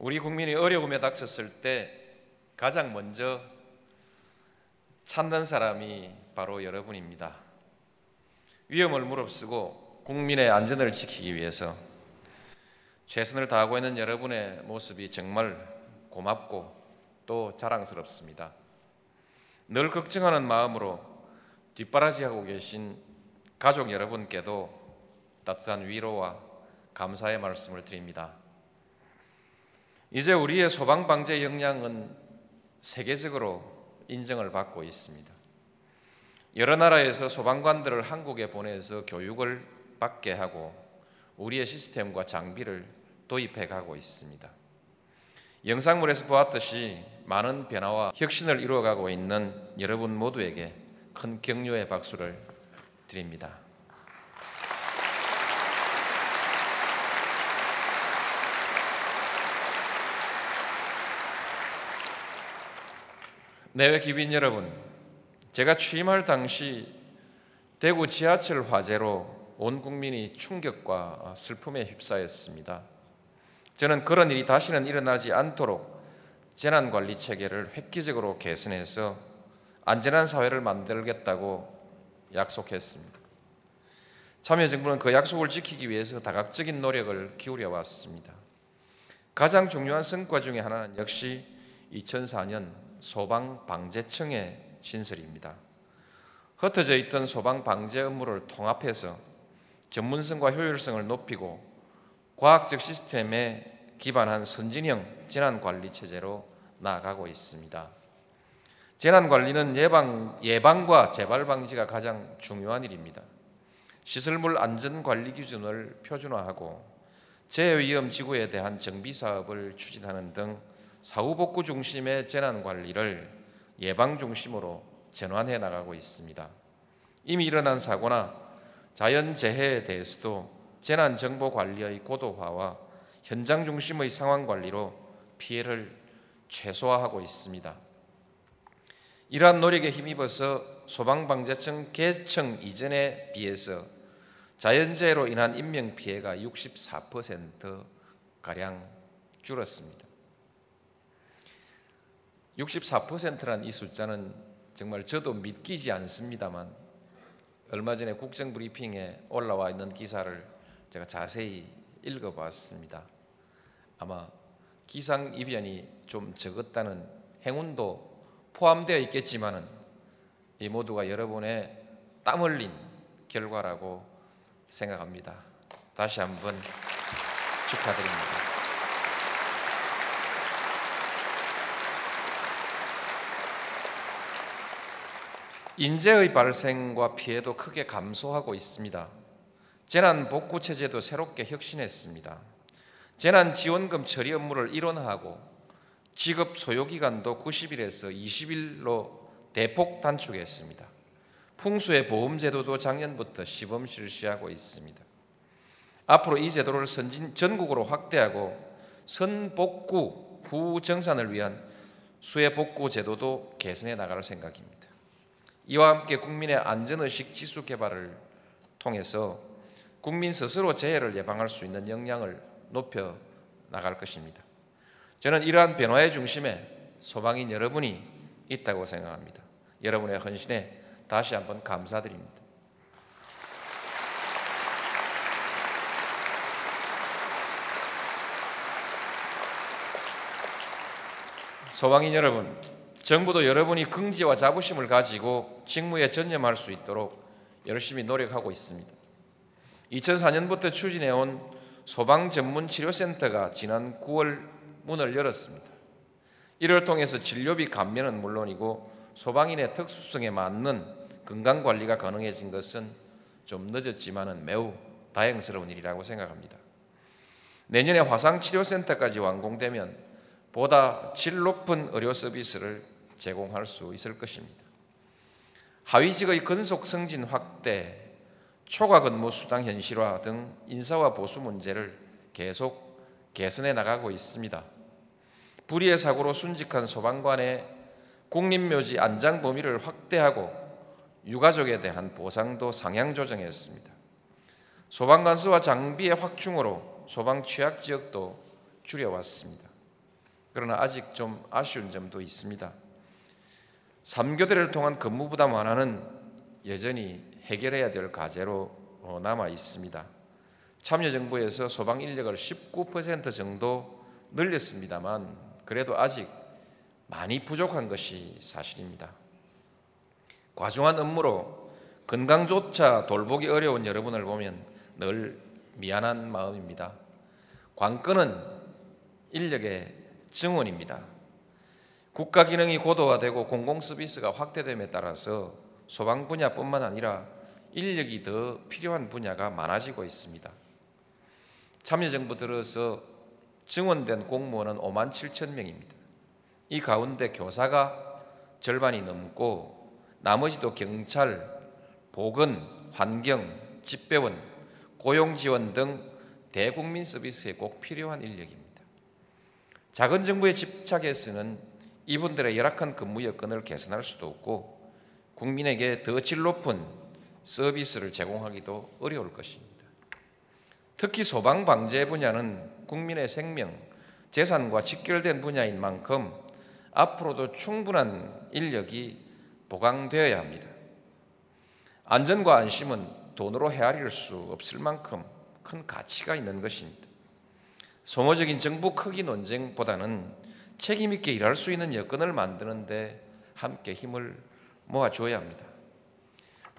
우리 국민이 어려움에 닥쳤을 때 가장 먼저 찾는 사람이 바로 여러분입니다. 위험을 무릅쓰고 국민의 안전을 지키기 위해서 최선을 다하고 있는 여러분의 모습이 정말 고맙고 또 자랑스럽습니다. 늘 걱정하는 마음으로 뒷바라지하고 계신 가족 여러분께도 따뜻한 위로와 감사의 말씀을 드립니다. 이제 우리의 소방 방제 역량은 세계적으로 인정을 받고 있습니다. 여러 나라에서 소방관들을 한국에 보내서 교육을 받게 하고 우리의 시스템과 장비를 도입해 가고 있습니다. 영상물에서 보았듯이 많은 변화와 혁신을 이루어가고 있는 여러분 모두에게 큰 격려의 박수를 드립니다. 내외 기빈 여러분, 제가 취임할 당시 대구 지하철 화재로 온 국민이 충격과 슬픔에 휩싸였습니다. 저는 그런 일이 다시는 일어나지 않도록 재난 관리 체계를 획기적으로 개선해서 안전한 사회를 만들겠다고 약속했습니다. 참여정부는 그 약속을 지키기 위해서 다각적인 노력을 기울여 왔습니다. 가장 중요한 성과 중의 하나는 역시 2004년 소방방재청의 신설입니다. 흩어져 있던 소방방재 업무를 통합해서 전문성과 효율성을 높이고 과학적 시스템에 기반한 선진형 재난관리 체제로 나아가고 있습니다. 재난관리는 예방, 예방과 재발 방지가 가장 중요한 일입니다. 시설물 안전관리 기준을 표준화하고 재해위험 지구에 대한 정비 사업을 추진하는 등 사후 복구 중심의 재난 관리를 예방 중심으로 전환해 나가고 있습니다. 이미 일어난 사고나 자연 재해에 대해서도 재난 정보 관리의 고도화와 현장 중심의 상황 관리로 피해를 최소화하고 있습니다. 이러한 노력에 힘입어서 소방방재청 개청 이전에 비해서 자연재해로 인한 인명피해가 64%가량 줄었습니다. 64%란 이 숫자는 정말 저도 믿기지 않습니다만 얼마 전에 국정 브리핑에 올라와 있는 기사를 제가 자세히 읽어봤습니다. 아마 기상 이변이 좀 적었다는 행운도 포함되어 있겠지만은 이 모두가 여러분의 땀 흘린 결과라고 생각합니다. 다시 한번 축하드립니다. 인재의 발생과 피해도 크게 감소하고 있습니다. 재난 복구 체제도 새롭게 혁신했습니다. 재난 지원금 처리 업무를 일원화하고 지급 소요 기간도 90일에서 20일로 대폭 단축했습니다. 풍수의 보험 제도도 작년부터 시범 실시하고 있습니다. 앞으로 이 제도를 선진 전국으로 확대하고 선복구 후 정산을 위한 수해 복구 제도도 개선해 나갈 생각입니다. 이와 함께 국민의 안전의식 지수 개발을 통해서 국민 스스로 재해를 예방할 수 있는 역량을 높여 나갈 것입니다. 저는 이러한 변화의 중심에 소방인 여러분이 있다고 생각합니다. 여러분의 헌신에 다시 한번 감사드립니다. 소방인 여러분, 정부도 여러분이 긍지와 자부심을 가지고 직무에 전념할 수 있도록 열심히 노력하고 있습니다. 2004년부터 추진해온 소방 전문 치료센터가 지난 9월 문을 열었습니다. 이를 통해서 진료비 감면은 물론이고 소방인의 특수성에 맞는 건강 관리가 가능해진 것은 좀 늦었지만 매우 다행스러운 일이라고 생각합니다. 내년에 화상 치료센터까지 완공되면 보다 질 높은 의료 서비스를 제공할 수 있을 것입니다. 하위직의 근속 승진 확대, 초과 근무 수당 현실화 등 인사와 보수 문제를 계속 개선해 나가고 있습니다. 불의의 사고로 순직한 소방관의 국립묘지 안장 범위를 확대하고 유가족에 대한 보상도 상향 조정했습니다. 소방관 수와 장비의 확충으로 소방 취약 지역도 줄여왔습니다. 그러나 아직 좀 아쉬운 점도 있습니다. 3교대를 통한 근무 부담 완화는 여전히 해결해야 될 과제로 어, 남아 있습니다. 참여정부에서 소방 인력을 19% 정도 늘렸습니다만 그래도 아직 많이 부족한 것이 사실입니다. 과중한 업무로 건강조차 돌보기 어려운 여러분을 보면 늘 미안한 마음입니다. 관건은 인력의 증언입니다. 국가 기능이 고도화되고 공공 서비스가 확대됨에 따라서 소방 분야뿐만 아니라 인력이 더 필요한 분야가 많아지고 있습니다. 참여정부 들어서 증원된 공무원은 5만 7천 명입니다. 이 가운데 교사가 절반이 넘고 나머지도 경찰, 보건, 환경, 집배원, 고용지원 등 대국민 서비스에 꼭 필요한 인력입니다. 작은 정부의 집착에서는 이분들의 열악한 근무 여건을 개선할 수도 없고 국민에게 더 질 높은 서비스를 제공하기도 어려울 것입니다. 특히 소방 방재 분야는 국민의 생명, 재산과 직결된 분야인 만큼 앞으로도 충분한 인력이 보강되어야 합니다. 안전과 안심은 돈으로 헤아릴 수 없을 만큼 큰 가치가 있는 것입니다. 소모적인 정부 크기 논쟁보다는 책임 있게 일할 수 있는 여건을 만드는데 함께 힘을 모아 줘야 합니다.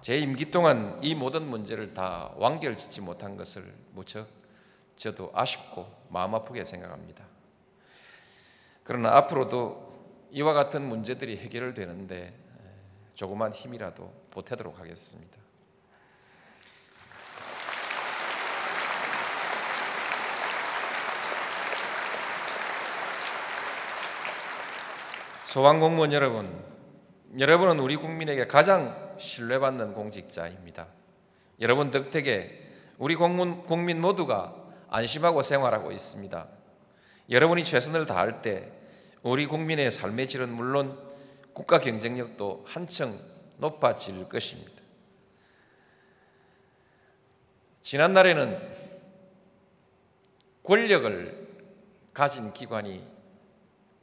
제 임기 동안 이 모든 문제를 다 완결짓지 못한 것을 무척 저도 아쉽고 마음 아프게 생각합니다. 그러나 앞으로도 이와 같은 문제들이 해결되는데 조그만 힘이라도 보태도록 하겠습니다. 소방 공무원 여러분, 여러분은 우리 국민에게 가장 신뢰받는 공직자입니다. 여러분 덕택에 우리 공문, 국민 모두가 안심하고 생활하고 있습니다. 여러분이 최선을 다할 때 우리 국민의 삶의 질은 물론 국가 경쟁력도 한층 높아질 것입니다. 지난날에는 권력을 가진 기관이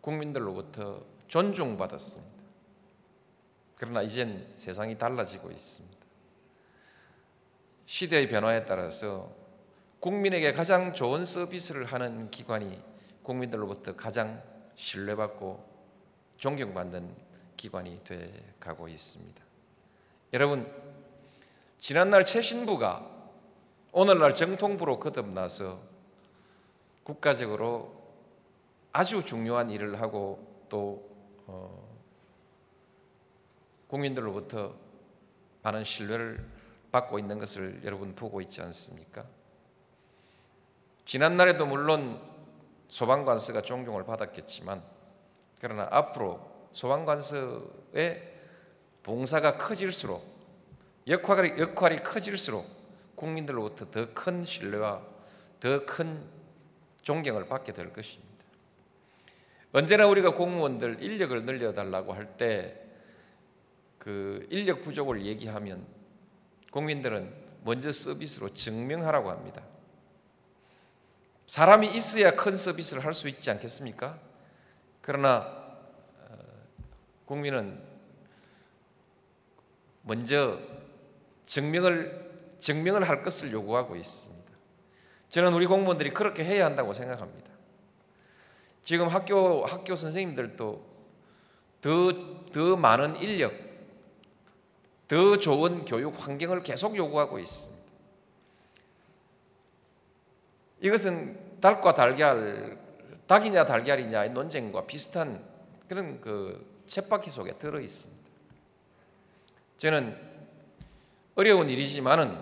국민들로부터 존중받았습니다. 그러나 이젠 세상이 달라지고 있습니다. 시대의 변화에 따라서 국민에게 가장 좋은 서비스를 하는 기관이 국민들로부터 가장 신뢰받고 존경받는 기관이 돼 가고 있습니다. 여러분, 지난날 최신부가 오늘날 정통부로 거듭나서 국가적으로 아주 중요한 일을 하고 또 어, 국민들로부터 많은 신뢰를 받고 있는 것을 여러분 보고 있지 않습니까? 지난날에도 물론 소방관서가 존경을 받았겠지만 그러나 앞으로 소방관서의 봉사가 커질수록 역할이, 역할이 커질수록 국민들로부터 더 큰 신뢰와 더 큰 존경을 받게 될 것입니다. 언제나 우리가 공무원들 인력을 늘려달라고 할 때 그 인력 부족을 얘기하면 국민들은 먼저 서비스로 증명하라고 합니다. 사람이 있어야 큰 서비스를 할 수 있지 않겠습니까? 그러나 어, 국민은 먼저 증명을 증명을 할 것을 요구하고 있습니다. 저는 우리 공무원들이 그렇게 해야 한다고 생각합니다. 지금 학교 학교 선생님들도 더, 더 많은 인력, 더 좋은 교육 환경을 계속 요구하고 있습니다. 이것은 닭과 달걀, 닭이냐 달걀이냐의 논쟁과 비슷한 그런 그 쳇바퀴 속에 들어 있습니다. 저는 어려운 일이지만은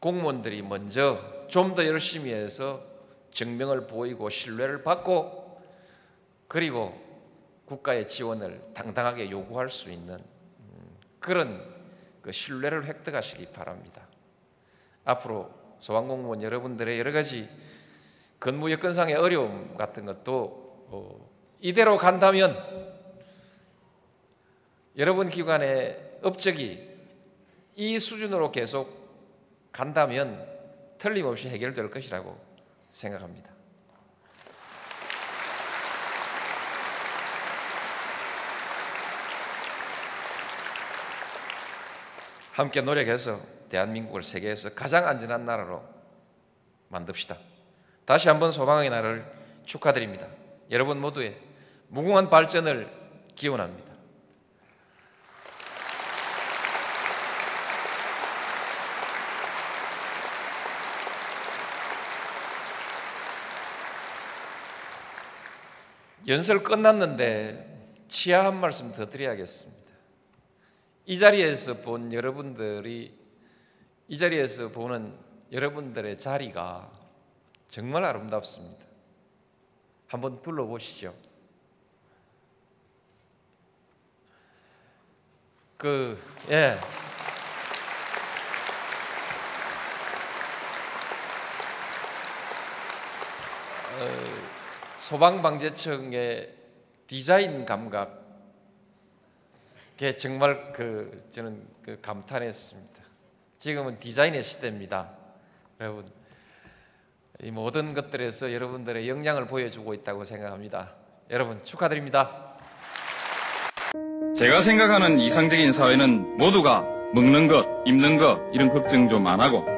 공무원들이 먼저 좀 더 열심히 해서 증명을 보이고 신뢰를 받고 그리고 국가의 지원을 당당하게 요구할 수 있는 음, 그런 그 신뢰를 획득하시기 바랍니다. 앞으로 소방공무원 여러분들의 여러 가지 근무 여건상의 어려움 같은 것도 어, 이대로 간다면 여러분 기관의 업적이 이 수준으로 계속 간다면 틀림없이 해결될 것이라고 생각합니다. 함께 노력해서 대한민국을 세계에서 가장 안전한 나라로 만듭시다. 다시 한번 소방의 날을 축하드립니다. 여러분 모두의 무궁한 발전을 기원합니다. 연설 끝났는데 치아 한 말씀 더 드려야겠습니다. 이 자리에서 본 여러분들이 이 자리에서 보는 여러분들의 자리가 정말 아름답습니다. 한번 둘러보시죠. 그, 예. 어, 소방방재청의 디자인 감각에 정말 그 저는 그 감탄했습니다. 지금은 디자인의 시대입니다. 여러분 이 모든 것들에서 여러분들의 역량을 보여주고 있다고 생각합니다. 여러분 축하드립니다. 제가 생각하는 이상적인 사회는 모두가 먹는 것, 입는 것 이런 걱정 좀 안 하고